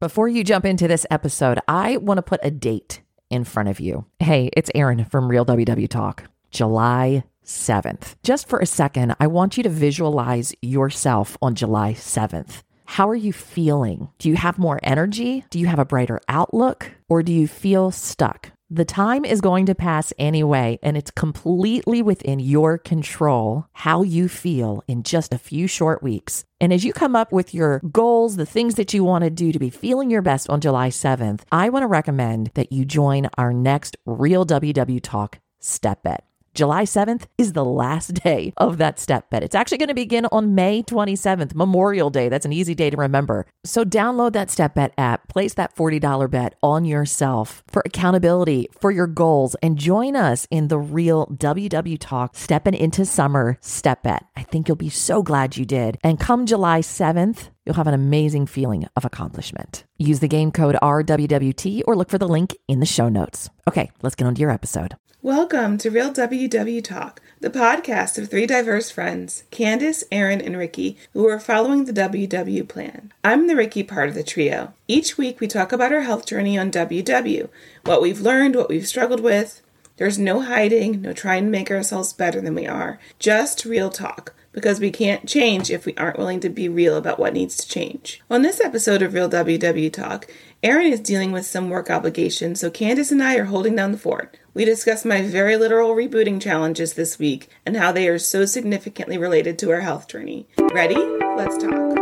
Before you jump into this episode, I want to put a date in front of you. Hey, it's Erin from Real WW Talk, July 7th. Just for a second, I want you to visualize yourself on July 7th. How are you feeling? Do you have more energy? Do you have a brighter outlook? Or do you feel stuck? The time is going to pass anyway, and it's completely within your control how you feel in just a few short weeks. And as you come up with your goals, the things that you want to do to be feeling your best on July 7th, I want to recommend that you join our next Real WW Talk Step Bet. July 7th is the last day of that step bet. It's actually going to begin on May 27th, Memorial Day. That's an easy day to remember. So download that step bet app, place that $40 bet on yourself for accountability, for your goals, and join us in the real WW Talk Stepping into Summer Step Bet. I think you'll be so glad you did. And come July 7th, you'll have an amazing feeling of accomplishment. Use the game code RWWT or look for the link in the show notes. Okay, let's get on to your episode. Welcome to Real WW Talk, the podcast of three diverse friends, Candice, Erin, and Rikki, who are following the WW plan. I'm the Rikki part of the trio. Each week we talk about our health journey on WW, what we've learned, what we've struggled with. There's no hiding, no trying to make ourselves better than we are, just real talk because we can't change if we aren't willing to be real about what needs to change. On this episode of Real WW Talk, Erin is dealing with some work obligations, so Candice and I are holding down the fort. We discuss my very literal rebooting challenges this week and how they are so significantly related to our health journey. Ready? Let's talk.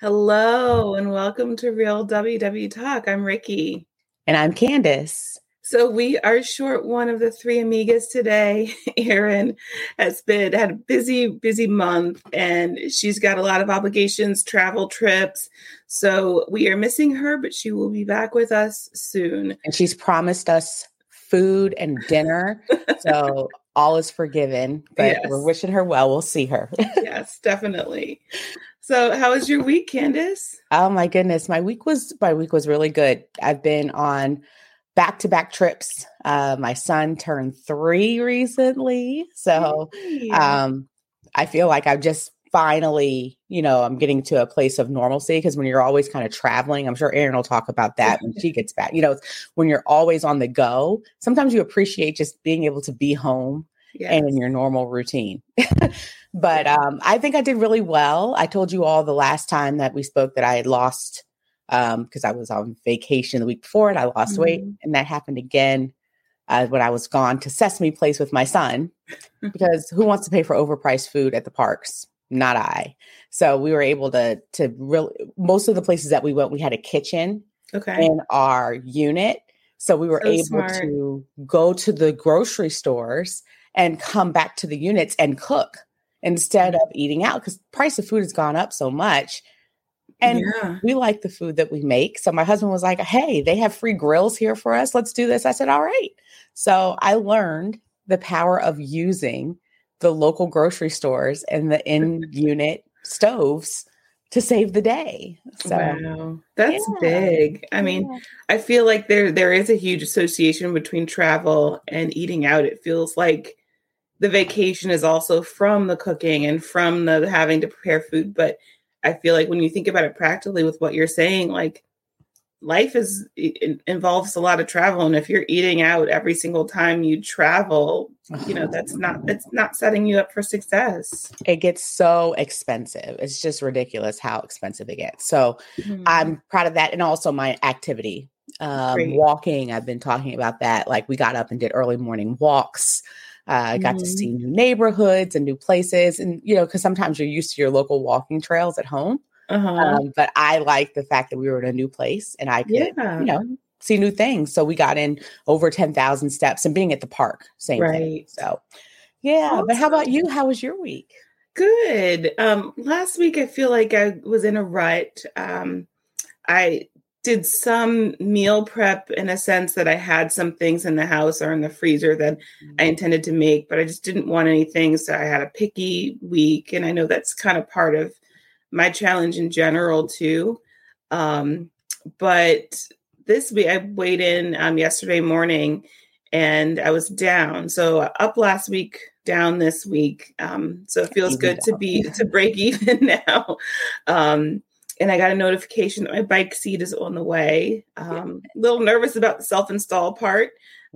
Hello and welcome to Real WW Talk. I'm Rikki. And I'm Candice. So we are short one of the three amigas today. Erin has been had a busy, busy month and she's got a lot of obligations, travel trips. So we are missing her, but she will be back with us soon. And she's promised us food and dinner. so all is forgiven, but yes. we're wishing her well. We'll see her. yes, definitely. So, how was your week, Candice? Oh my goodness, my week was my week was really good. I've been on back to back trips. Uh, my son turned three recently, so um, I feel like I've just finally, you know, I'm getting to a place of normalcy because when you're always kind of traveling, I'm sure Erin will talk about that when she gets back. You know, when you're always on the go, sometimes you appreciate just being able to be home yes. and in your normal routine. But um, I think I did really well. I told you all the last time that we spoke that I had lost because um, I was on vacation the week before and I lost mm-hmm. weight. And that happened again uh, when I was gone to Sesame Place with my son because who wants to pay for overpriced food at the parks? Not I. So we were able to to really most of the places that we went, we had a kitchen okay. in our unit. So we were so able smart. to go to the grocery stores and come back to the units and cook instead of eating out because the price of food has gone up so much and yeah. we like the food that we make so my husband was like hey they have free grills here for us let's do this i said all right so i learned the power of using the local grocery stores and the in unit stoves to save the day. So wow. That's yeah. big. I mean, yeah. I feel like there there is a huge association between travel and eating out. It feels like the vacation is also from the cooking and from the having to prepare food. But I feel like when you think about it practically with what you're saying, like life is involves a lot of travel and if you're eating out every single time you travel you know that's not it's not setting you up for success. It gets so expensive. It's just ridiculous how expensive it gets. So mm-hmm. i'm proud of that and also my activity. Um, walking i've been talking about that like we got up and did early morning walks I uh, got mm-hmm. to see new neighborhoods and new places. And, you know, because sometimes you're used to your local walking trails at home. Uh-huh. Um, but I like the fact that we were in a new place and I could, yeah. you know, see new things. So we got in over 10,000 steps and being at the park, same right. thing. So, yeah. Awesome. But how about you? How was your week? Good. Um, last week, I feel like I was in a rut. Um, I did some meal prep in a sense that I had some things in the house or in the freezer that mm-hmm. I intended to make, but I just didn't want anything. So I had a picky week. And I know that's kind of part of my challenge in general too. Um, but this week I weighed in um, yesterday morning and I was down. So up last week, down this week. Um, so it feels good to be to break even now. Um, and I got a notification that my bike seat is on the way. Um, a little nervous about the self-install part.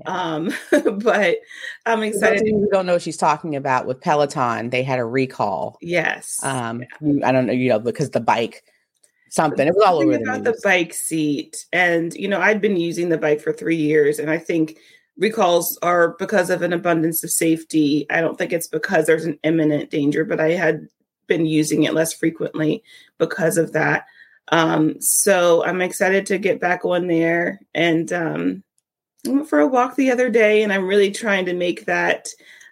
Um, but I'm excited. We don't know what she's talking about with Peloton. They had a recall. Yes. Um, I don't know, you know, because the bike something. It was all over about the, the bike seat. And you know, I'd been using the bike for three years, and I think recalls are because of an abundance of safety. I don't think it's because there's an imminent danger, but I had been using it less frequently because of that. Um, so I'm excited to get back on there and um, I went for a walk the other day, and I'm really trying to make that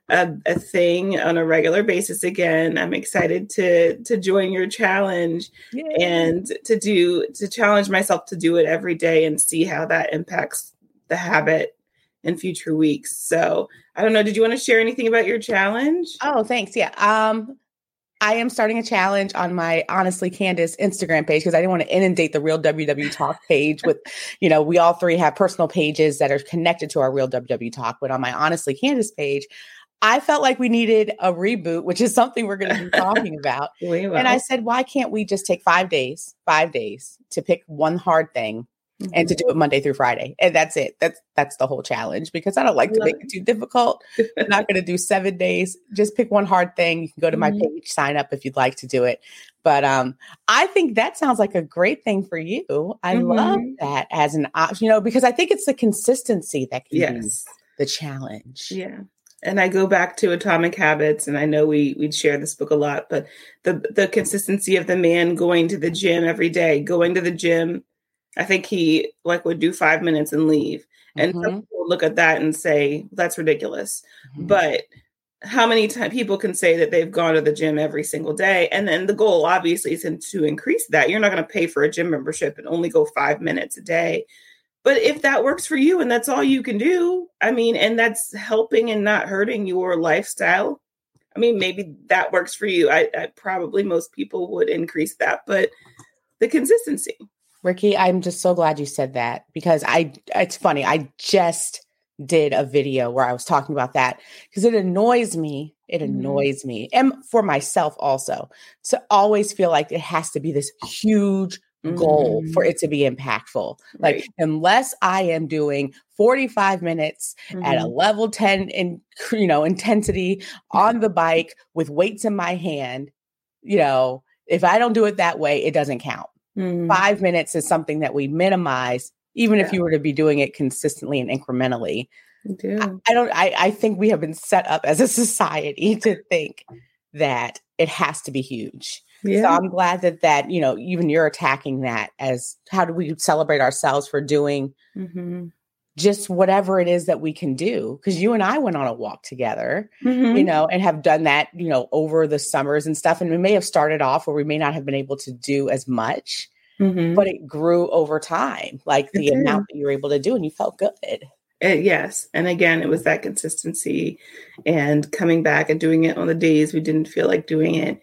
a, a, thing on a regular basis again. I'm excited to to join your challenge Yay. and to do to challenge myself to do it every day and see how that impacts the habit in future weeks. So I don't know. Did you want to share anything about your challenge? Oh, thanks. Yeah. Um, I am starting a challenge on my honestly Candice Instagram page because I didn't want to inundate the Real WW Talk page with, you know, we all three have personal pages that are connected to our Real WW Talk. But on my honestly Candice page, I felt like we needed a reboot, which is something we're going to be talking about. and I said, why can't we just take five days, five days to pick one hard thing mm-hmm. and to mm-hmm. do it Monday through Friday. And that's it. That's that's the whole challenge because I don't like to make it too difficult. I'm not going to do 7 days. Just pick one hard thing. You can go to my mm-hmm. page, sign up if you'd like to do it. But um I think that sounds like a great thing for you. I mm-hmm. love that as an option, you know, because I think it's the consistency that can yes. be the challenge. Yeah and I go back to Atomic Habits, and I know we we'd share this book a lot, but the the consistency of the man going to the gym every day, going to the gym I think he like would do five minutes and leave. And mm-hmm. some people look at that and say, that's ridiculous. Mm-hmm. But how many times people can say that they've gone to the gym every single day? And then the goal obviously is to increase that. You're not going to pay for a gym membership and only go five minutes a day. But if that works for you and that's all you can do, I mean, and that's helping and not hurting your lifestyle, I mean, maybe that works for you. I, I probably most people would increase that, but the consistency. Rikki, I'm just so glad you said that because I it's funny. I just did a video where I was talking about that because it annoys me. It mm-hmm. annoys mm-hmm. me. And for myself also to always feel like it has to be this huge goal mm-hmm. for it to be impactful. Right. Like unless I am doing 45 minutes mm-hmm. at a mm-hmm. level 10 in you know intensity on the bike with weights in my hand, you know, if I don't do it that way, it doesn't count. Mm. Five minutes is something that we minimize, even yeah. if you were to be doing it consistently and incrementally. I, I don't, I, I think we have been set up as a society to think that it has to be huge. Yeah. So I'm glad that that, you know, even you're attacking that as how do we celebrate ourselves for doing mm-hmm just whatever it is that we can do because you and i went on a walk together mm-hmm. you know and have done that you know over the summers and stuff and we may have started off where we may not have been able to do as much mm-hmm. but it grew over time like the amount that you were able to do and you felt good uh, yes and again it was that consistency and coming back and doing it on the days we didn't feel like doing it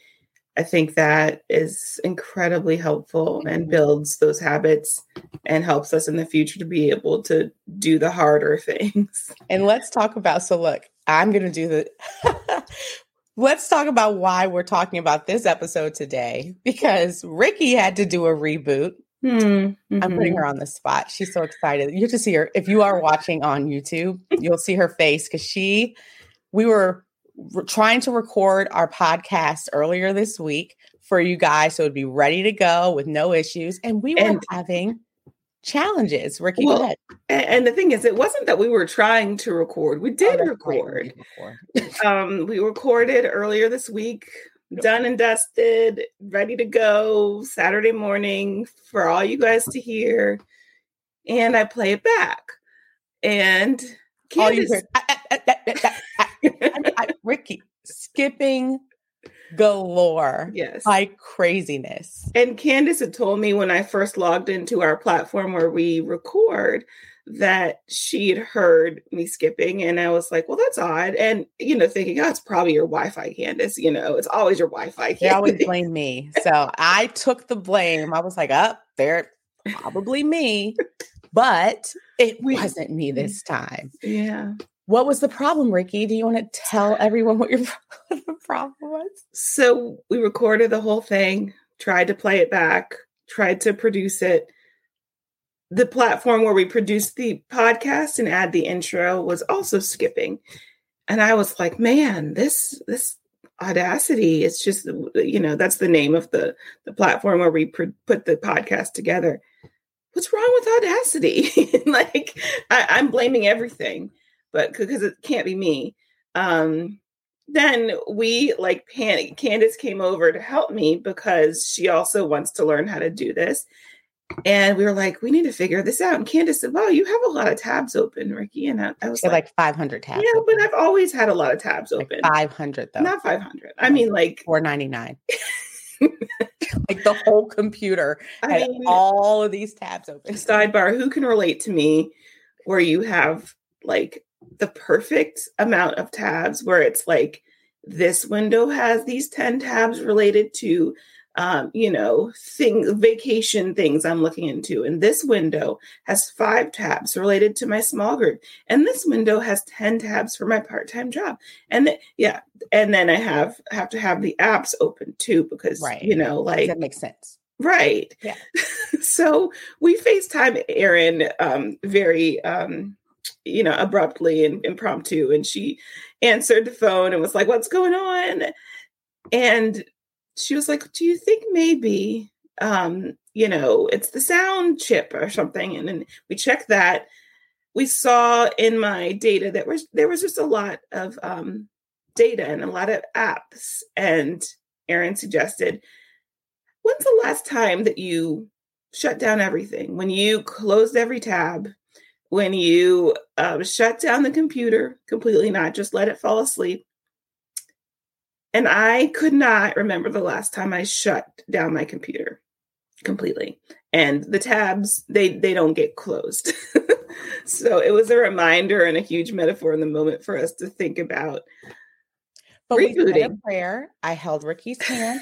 I think that is incredibly helpful and mm-hmm. builds those habits and helps us in the future to be able to do the harder things. And let's talk about so look, I'm going to do the Let's talk about why we're talking about this episode today because Rikki had to do a reboot. Mm-hmm. I'm putting her on the spot. She's so excited. You have to see her. If you are watching on YouTube, you'll see her face because she, we were re- trying to record our podcast earlier this week for you guys so it'd be ready to go with no issues. And we were and, having challenges. Rikki, well. And the thing is, it wasn't that we were trying to record. We did oh, record. um, we recorded earlier this week, done and dusted, ready to go Saturday morning for all you guys to hear. And I play it back. And Candice, Rikki skipping galore. Yes. Like craziness. And Candice had told me when I first logged into our platform where we record that she'd heard me skipping and I was like, well, that's odd. And, you know, thinking, oh, it's probably your Wi Fi, Candice. You know, it's always your Wi Fi. They always blame me. So I took the blame. I was like, up oh, there, probably me, but it wasn't me this time. Yeah. What was the problem, Rikki? Do you want to tell everyone what your problem was? So we recorded the whole thing, tried to play it back, tried to produce it. The platform where we produced the podcast and add the intro was also skipping. And I was like, man, this this audacity it's just you know that's the name of the the platform where we pr- put the podcast together what's wrong with audacity like I, i'm blaming everything but because it can't be me. Um, then we like panic. Candice came over to help me because she also wants to learn how to do this. And we were like, we need to figure this out. And Candice said, Well, you have a lot of tabs open, Rikki. And I, I was like, like 500 tabs. Yeah, open. but I've always had a lot of tabs open. Like 500 though. Not 500. I mean, like 499. like the whole computer I had mean, all of these tabs open. Sidebar Who can relate to me where you have like the perfect amount of tabs where it's like this window has these 10 tabs related to um, you know, thing vacation things I'm looking into. And this window has five tabs related to my small group. And this window has 10 tabs for my part-time job. And th- yeah, and then I have have to have the apps open too, because right. you know, like that makes sense. Right. Yeah. so we FaceTime erin um very um you know, abruptly and impromptu. And she answered the phone and was like, What's going on? And she was like, Do you think maybe, um, you know, it's the sound chip or something? And then we checked that. We saw in my data that was there was just a lot of um, data and a lot of apps. And Erin suggested, When's the last time that you shut down everything? When you closed every tab when you um, shut down the computer completely, not just let it fall asleep. And I could not remember the last time I shut down my computer completely. And the tabs, they they don't get closed. so it was a reminder and a huge metaphor in the moment for us to think about but rebooting. we said a prayer. I held Rikki's hand.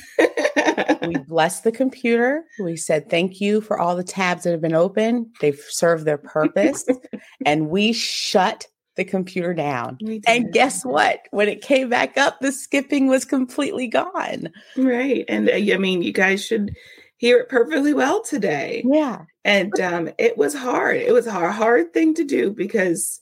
we blessed the computer. We said thank you for all the tabs that have been open. They've served their purpose. and we shut the computer down. And guess what? When it came back up, the skipping was completely gone. Right. And uh, I mean, you guys should hear it perfectly well today. Yeah. And um, it was hard. It was a hard thing to do because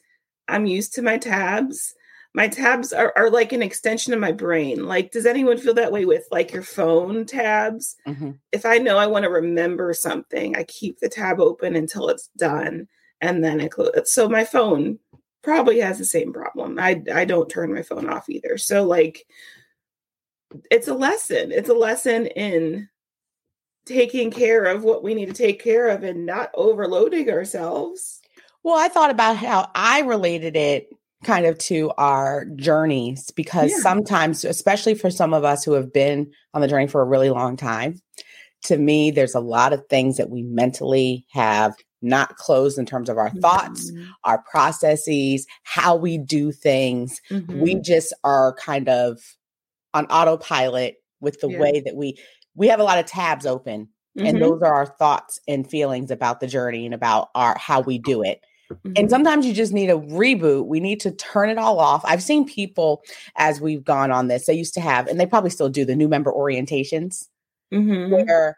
I'm used to my tabs my tabs are, are like an extension of my brain. Like, does anyone feel that way with like your phone tabs? Mm-hmm. If I know I want to remember something, I keep the tab open until it's done and then I close it. So my phone probably has the same problem. I I don't turn my phone off either. So like it's a lesson. It's a lesson in taking care of what we need to take care of and not overloading ourselves. Well, I thought about how I related it kind of to our journeys because yeah. sometimes, especially for some of us who have been on the journey for a really long time, to me, there's a lot of things that we mentally have not closed in terms of our mm-hmm. thoughts, our processes, how we do things. Mm-hmm. We just are kind of on autopilot with the yeah. way that we we have a lot of tabs open mm-hmm. and those are our thoughts and feelings about the journey and about our how we do it Mm-hmm. And sometimes you just need a reboot. We need to turn it all off. I've seen people as we've gone on this, they used to have, and they probably still do the new member orientations, mm-hmm. where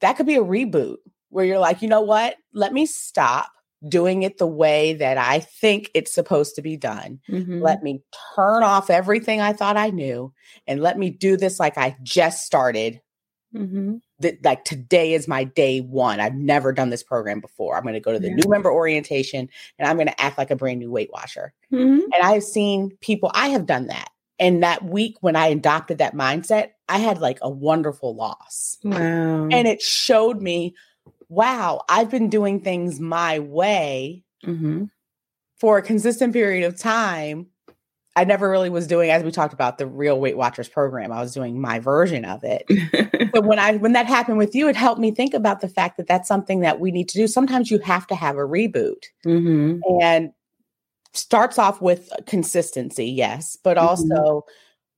that could be a reboot, where you're like, you know what? Let me stop doing it the way that I think it's supposed to be done. Mm-hmm. Let me turn off everything I thought I knew and let me do this like I just started. Mm-hmm that like today is my day one. I've never done this program before. I'm going to go to the yeah. new member orientation and I'm going to act like a brand new Weight Watcher. Mm-hmm. And I've seen people, I have done that. And that week when I adopted that mindset, I had like a wonderful loss. Wow. And it showed me, wow, I've been doing things my way mm-hmm. for a consistent period of time. I never really was doing, as we talked about the Real Weight Watchers program. I was doing my version of it. but when I when that happened with you, it helped me think about the fact that that's something that we need to do. Sometimes you have to have a reboot, mm-hmm. and starts off with consistency, yes, but mm-hmm. also mm-hmm.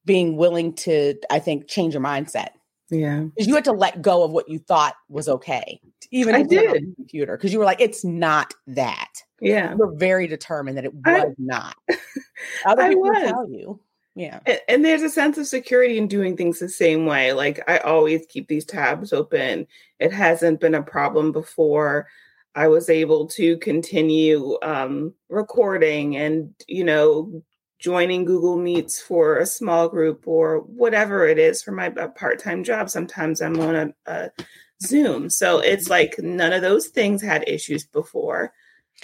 being willing to, I think, change your mindset. Yeah, because you had to let go of what you thought was okay, even I did computer, because you were like, it's not that. Yeah. We're very determined that it was I, not. Other I people was. tell you. Yeah. And, and, there's a sense of security in doing things the same way. Like I always keep these tabs open. It hasn't been a problem before. I was able to continue um, recording and, you know, joining Google Meets for a small group or whatever it is for my part time job. Sometimes I'm on a, a Zoom. So it's like none of those things had issues before.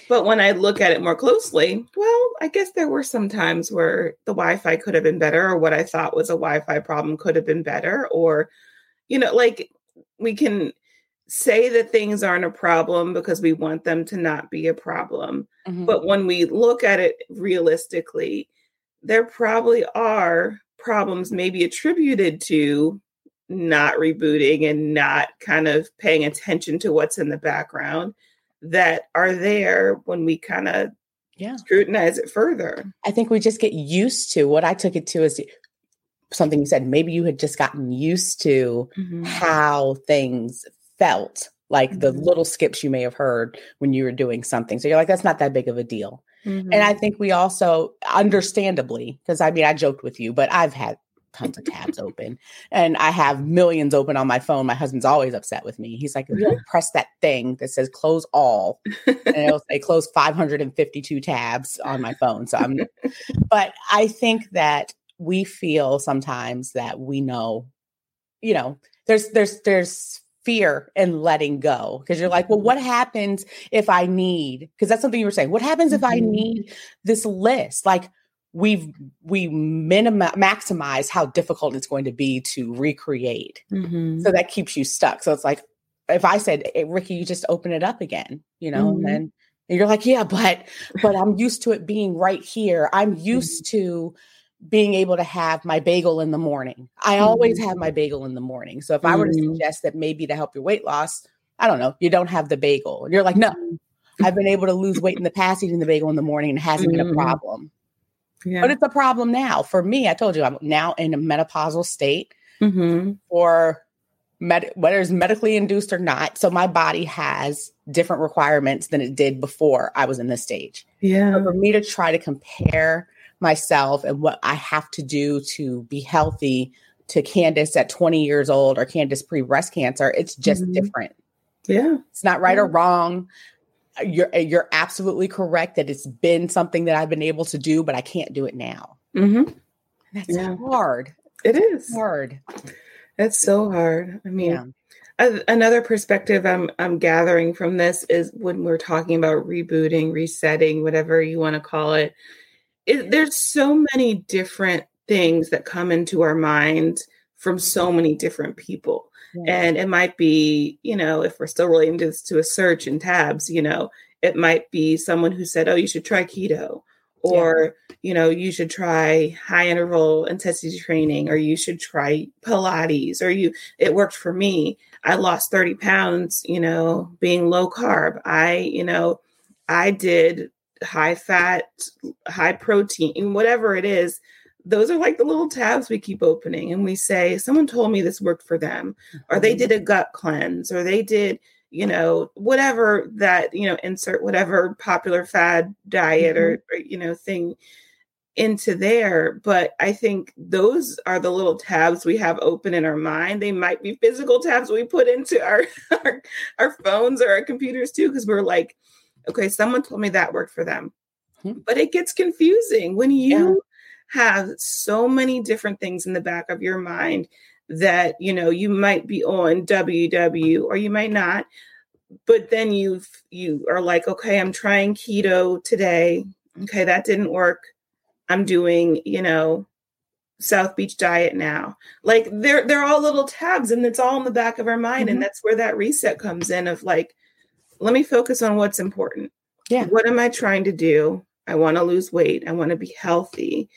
But when I look at it more closely, well, I guess there were some times where the Wi Fi could have been better, or what I thought was a Wi Fi problem could have been better, or, you know, like we can say that things aren't a problem because we want them to not be a problem. Mm-hmm. But when we look at it realistically, there probably are problems maybe attributed to not rebooting and not kind of paying attention to what's in the background that are there when we kind of yeah. scrutinize it further. I think we just get used to what I took it to as something you said. Maybe you had just gotten used to mm-hmm. how things felt, like mm-hmm. the little skips you may have heard when you were doing something. So you're like, that's not that big of a deal. Mm-hmm. And I think we also, understandably, because I mean, I joked with you, but I've had tons of tabs open and I have millions open on my phone. My husband's always upset with me. He's like, you press that thing that says close all and it'll say close 552 tabs on my phone. So I'm, but I think that we feel sometimes that we know, you know, there's, there's, there's fear in letting go because you're like, well, what happens if I need, because that's something you were saying. What happens if I mm-hmm. need this list? Like, we've we minimize maximize how difficult it's going to be to recreate mm-hmm. so that keeps you stuck so it's like if i said hey, rikki you just open it up again you know mm-hmm. and then and you're like yeah but but i'm used to it being right here i'm used mm-hmm. to being able to have my bagel in the morning i always have my mm-hmm. bagel in the morning so if i were to mm-hmm. suggest that maybe to help your weight loss i don't know you don't have the bagel and you're like no mm-hmm. i've been able to lose weight in the past eating the bagel in the morning and it hasn't been a problem yeah. But it's a problem now. For me, I told you I'm now in a menopausal state mm-hmm. or med- whether it's medically induced or not. So my body has different requirements than it did before I was in this stage. Yeah. So for me to try to compare myself and what I have to do to be healthy to Candice at 20 years old or Candice pre breast cancer, it's just mm-hmm. different. Yeah. It's not right yeah. or wrong you're eh, you're absolutely correct that it's been something that I've been able to do, but I can't do it now. Mm-hmm. That's yeah. hard. It is hard. That's so hard. I mean, yeah. another perspective I'm I'm gathering from this is when we're talking about rebooting, resetting, whatever you want to call it. it there's so many different things that come into our mind from so many different people. And it might be, you know, if we're still relating this to a search in tabs, you know, it might be someone who said, oh, you should try keto or yeah. you know you should try high interval intensity training or you should try pilates or you it worked for me i lost 30 pounds you know being low carb i you know i did high fat high protein whatever it is those are like the little tabs we keep opening and we say someone told me this worked for them or they did a mm-hmm. gut cleanse or they did you know whatever that you know insert whatever popular fad diet mm-hmm. or, or you know thing into there but i think those are the little tabs we have open in our mind they might be physical tabs we put into our our, our phones or our computers too because we're like okay someone told me that worked for them mm-hmm. but it gets confusing when you yeah have so many different things in the back of your mind that you know you might be on WW or you might not but then you you are like okay I'm trying keto today. Okay that didn't work. I'm doing you know South Beach diet now. Like they're they're all little tabs and it's all in the back of our mind mm-hmm. and that's where that reset comes in of like let me focus on what's important. Yeah. What am I trying to do? I want to lose weight. I want to be healthy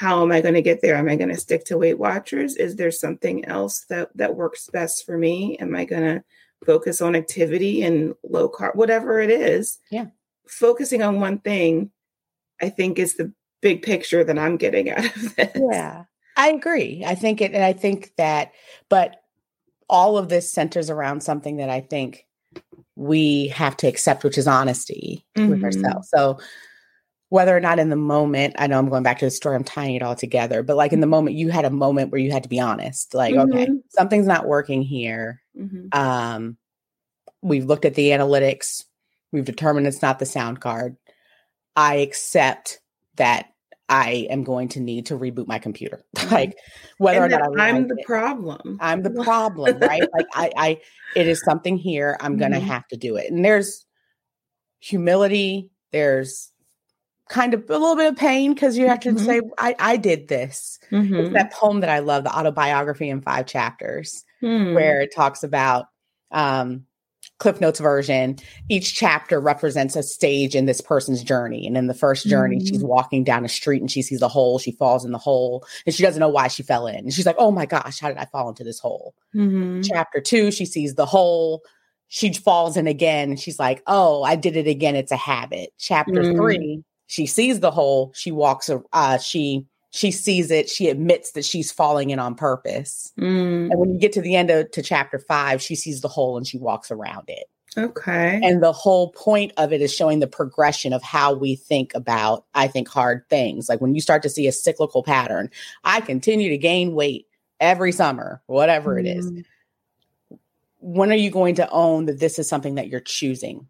how am I going to get there? Am I going to stick to Weight Watchers? Is there something else that that works best for me? Am I going to focus on activity and low carb, whatever it is? Yeah. Focusing on one thing, I think, is the big picture that I'm getting out of this. Yeah. I agree. I think it, and I think that, but all of this centers around something that I think we have to accept, which is honesty mm-hmm. with ourselves. So, whether or not in the moment, I know I'm going back to the story, I'm tying it all together, but like in the moment, you had a moment where you had to be honest, like, mm-hmm. okay, something's not working here. Mm-hmm. Um, we've looked at the analytics, we've determined it's not the sound card. I accept that I am going to need to reboot my computer. like whether and or not I am the it, problem. I'm the problem, right? like I, I, it is something here. I'm going to mm-hmm. have to do it. And there's humility. There's kind of a little bit of pain because you have to mm-hmm. say, I, I did this. Mm-hmm. It's that poem that I love, the autobiography in five chapters, mm. where it talks about um, Cliff Notes version, each chapter represents a stage in this person's journey. And in the first journey, mm-hmm. she's walking down a street and she sees a hole. She falls in the hole and she doesn't know why she fell in. And she's like, oh my gosh, how did I fall into this hole? Mm-hmm. Chapter two, she sees the hole. She falls in again. And she's like, oh, I did it again. It's a habit. Chapter mm-hmm. three, she sees the hole. She walks, uh, she she sees it she admits that she's falling in on purpose mm. and when you get to the end of to chapter five she sees the hole and she walks around it okay and the whole point of it is showing the progression of how we think about i think hard things like when you start to see a cyclical pattern i continue to gain weight every summer whatever mm. it is mm. when are you going to own that this is something that you're choosing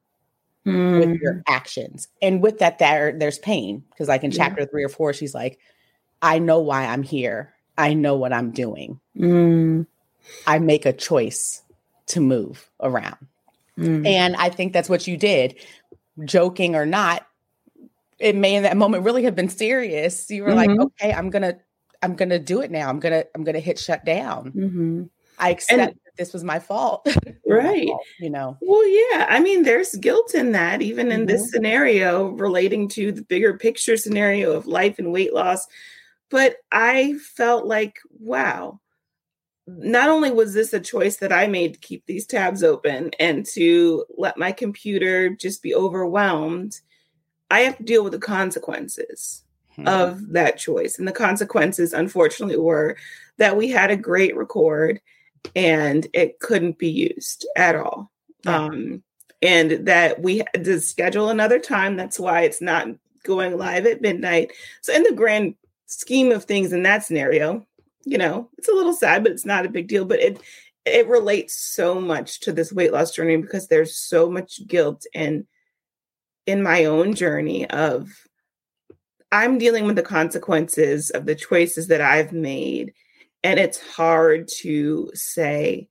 mm. with your actions and with that there there's pain because like in chapter three or four she's like I know why I'm here. I know what I'm doing. Mm. I make a choice to move around. Mm. And I think that's what you did, joking or not. It may in that moment really have been serious. You were mm-hmm. like, okay, I'm gonna, I'm gonna do it now. I'm gonna, I'm gonna hit shut down. Mm-hmm. I accept this was my fault. right. fault, you know. Well, yeah. I mean, there's guilt in that, even in mm-hmm. this scenario, relating to the bigger picture scenario of life and weight loss but I felt like, wow, not only was this a choice that I made to keep these tabs open and to let my computer just be overwhelmed, I have to deal with the consequences hmm. of that choice. And the consequences, unfortunately, were that we had a great record and it couldn't be used at all. Yeah. Um, and that we had to schedule another time. That's why it's not going live at midnight. So, in the grand scheme of things in that scenario, you know, it's a little sad, but it's not a big deal. But it it relates so much to this weight loss journey because there's so much guilt and in my own journey of I'm dealing with the consequences of the choices that I've made. And it's hard to say,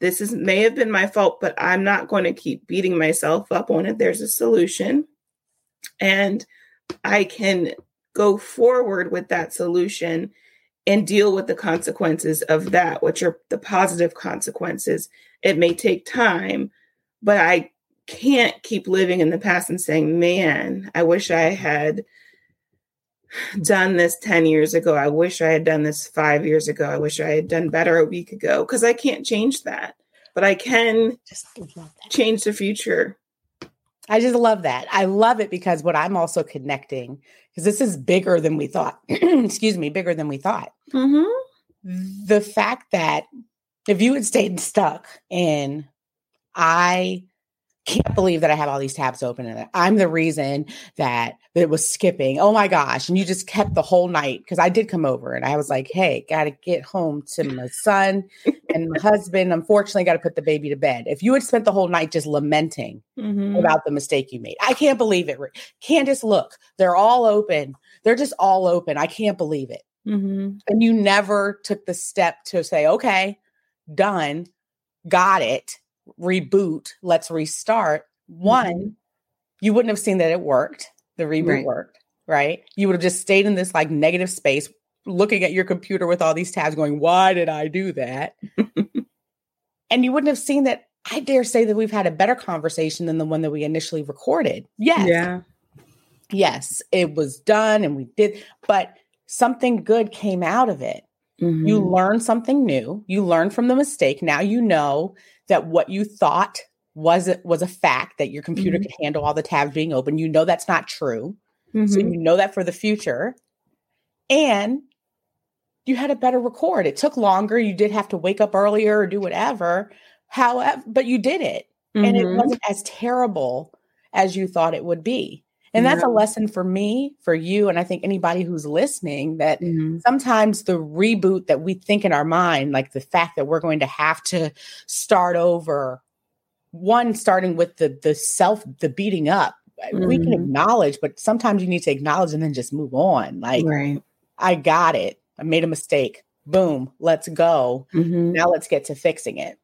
this is may have been my fault, but I'm not going to keep beating myself up on it. There's a solution. And I can go forward with that solution and deal with the consequences of that, which are the positive consequences. It may take time, but I can't keep living in the past and saying, man, I wish I had done this 10 years ago. I wish I had done this five years ago. I wish I had done better a week ago because I can't change that, but I can just change the future. I just love that. I love it because what I'm also connecting, because this is bigger than we thought. Excuse me, bigger than we thought. Mm-hmm. The fact that if you had stayed stuck in, I can't believe that I have all these tabs open and I'm the reason that, that it was skipping. Oh my gosh. And you just kept the whole night because I did come over and I was like, hey, got to get home to my son and my husband. Unfortunately, got to put the baby to bed. If you had spent the whole night just lamenting mm-hmm. about the mistake you made, I can't believe it. Candice, look, they're all open. They're just all open. I can't believe it. Mm-hmm. And you never took the step to say, okay, done, got it reboot, let's restart, one, mm-hmm. you wouldn't have seen that it worked. The reboot right. worked, right? You would have just stayed in this like negative space, looking at your computer with all these tabs, going, Why did I do that? and you wouldn't have seen that. I dare say that we've had a better conversation than the one that we initially recorded. Yes. Yeah. Yes, it was done and we did, but something good came out of it. Mm-hmm. You learn something new. You learn from the mistake. Now you know that what you thought was it was a fact that your computer mm-hmm. could handle all the tabs being open. You know that's not true. Mm-hmm. So you know that for the future. And you had a better record. It took longer. You did have to wake up earlier or do whatever. However, but you did it. And it mm-hmm. wasn't as terrible as you thought it would be. And that's yeah. a lesson for me, for you, and I think anybody who's listening that mm-hmm. sometimes the reboot that we think in our mind, like the fact that we're going to have to start over, one starting with the the self, the beating up, mm-hmm. we can mm-hmm. acknowledge, but sometimes you need to acknowledge and then just move on. Like, right. I got it. I made a mistake. Boom, let's go. Mm-hmm. Now let's get to fixing it.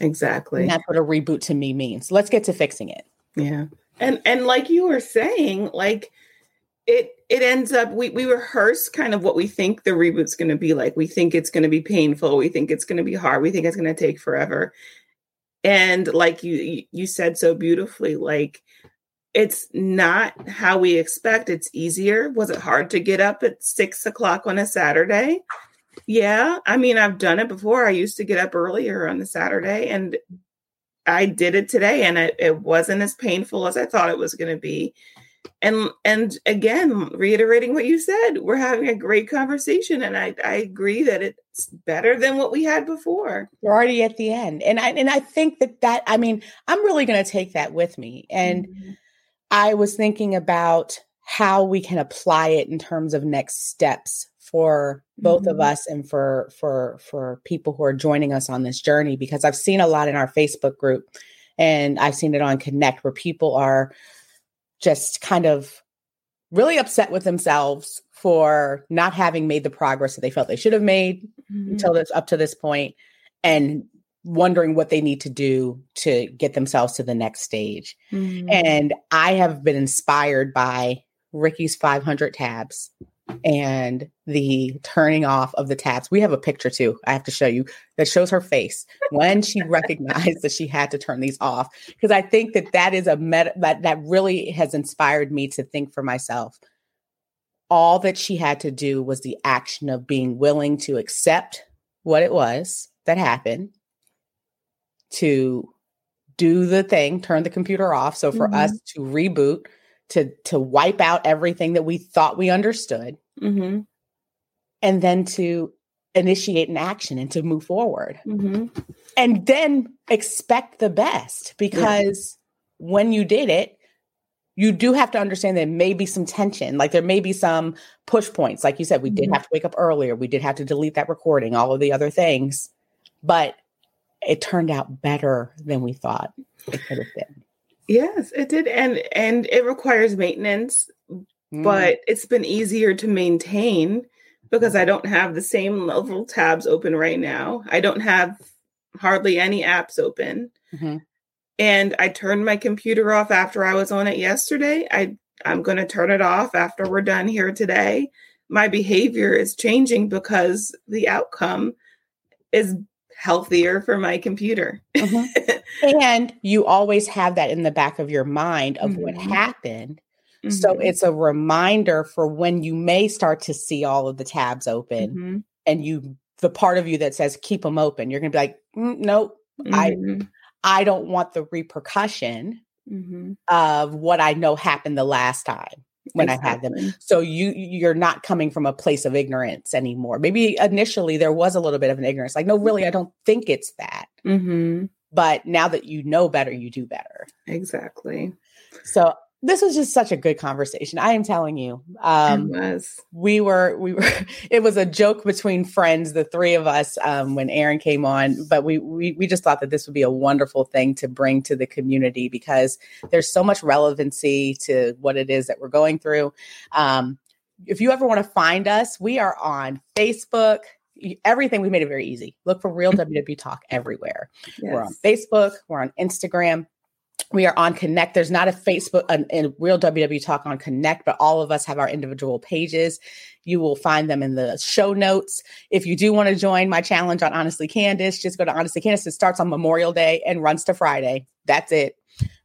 Exactly. And that's what a reboot to me means. Let's get to fixing it. Yeah. And and like you were saying, like it it ends up we we rehearse kind of what we think the reboot's going to be like. We think it's going to be painful. We think it's going to be hard. We think it's going to take forever. And like you you said so beautifully, like it's not how we expect. It's easier. Was it hard to get up at six o'clock on a Saturday? Yeah. I mean, I've done it before. I used to get up earlier on the Saturday and I did it today and it, it wasn't as painful as I thought it was going to be. And and again, reiterating what you said, we're having a great conversation, and I, I agree that it's better than what we had before. We're already at the end, and I and I think that that I mean I'm really going to take that with me, and mm-hmm. I was thinking about how we can apply it in terms of next steps for both mm-hmm. of us and for for for people who are joining us on this journey because I've seen a lot in our Facebook group and I've seen it on Connect where people are just kind of really upset with themselves for not having made the progress that they felt they should have made mm-hmm. until this up to this point and wondering what they need to do to get themselves to the next stage. Mm-hmm. And I have been inspired by Rikki's 500 tabs and the turning off of the tabs. We have a picture too. I have to show you that shows her face when she recognized that she had to turn these off. Because I think that that is a meta that that really has inspired me to think for myself. All that she had to do was the action of being willing to accept what it was that happened, to do the thing, turn the computer off. So for mm-hmm. us to reboot, to to wipe out everything that we thought we understood mm-hmm. and then to initiate an action and to move forward mm-hmm. and then expect the best because yeah. when you did it you do have to understand there may be some tension like there may be some push points like you said we did mm-hmm. have to wake up earlier we did have to delete that recording all of the other things but it turned out better than we thought it could have been Yes, it did, and and it requires maintenance, mm. but it's been easier to maintain because I don't have the same level tabs open right now. I don't have hardly any apps open, mm-hmm. and I turned my computer off after I was on it yesterday. I I'm going to turn it off after we're done here today. My behavior is changing because the outcome is healthier for my computer. mm-hmm. And you always have that in the back of your mind of mm-hmm. what happened. Mm-hmm. So it's a reminder for when you may start to see all of the tabs open mm-hmm. and you the part of you that says keep them open. You're going to be like, mm, nope, I mm-hmm. I don't want the repercussion mm-hmm. of what I know happened the last time when exactly. I had them. So you you're not coming from a place of ignorance anymore. Maybe initially there was a little bit of an ignorance, like no, really, I don't think it's that. Mm-hmm. But now that you know better, you do better. Exactly. So this was just such a good conversation. I am telling you. Um, it was. We were, we were, it was a joke between friends, the three of us, um, when Erin came on, but we, we, we just thought that this would be a wonderful thing to bring to the community because there's so much relevancy to what it is that we're going through. Um, if you ever want to find us, we are on Facebook, everything we made it very easy look for real ww talk everywhere yes. we're on facebook we're on instagram we are on Connect. There's not a Facebook and a, real WW Talk on Connect, but all of us have our individual pages. You will find them in the show notes. If you do want to join my challenge on Honestly Candice, just go to Honestly Candice. It starts on Memorial Day and runs to Friday. That's it.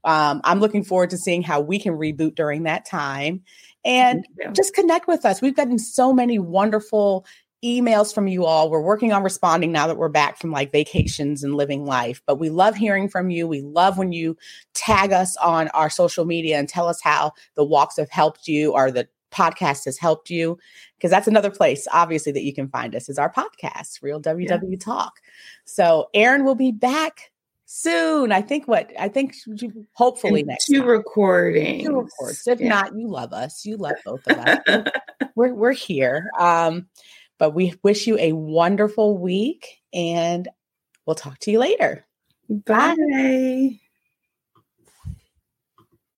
Um, I'm looking forward to seeing how we can reboot during that time. and just connect with us. We've gotten so many wonderful emails from you all. We're working on responding now that we're back from like vacations and living life. But we love hearing from you. We love when you tag us on our social media and tell us how the walks have helped you or the podcast has helped you. Because that's another place, obviously, that you can find us is our podcast, Real WW yeah. Talk. So erin will be back soon. I think what I think hopefully next two recordings. Two records. If yeah. not, you love us. You love both of us. we're we're here. Um, but we wish you a wonderful week and we'll talk to you later. Bye. Bye.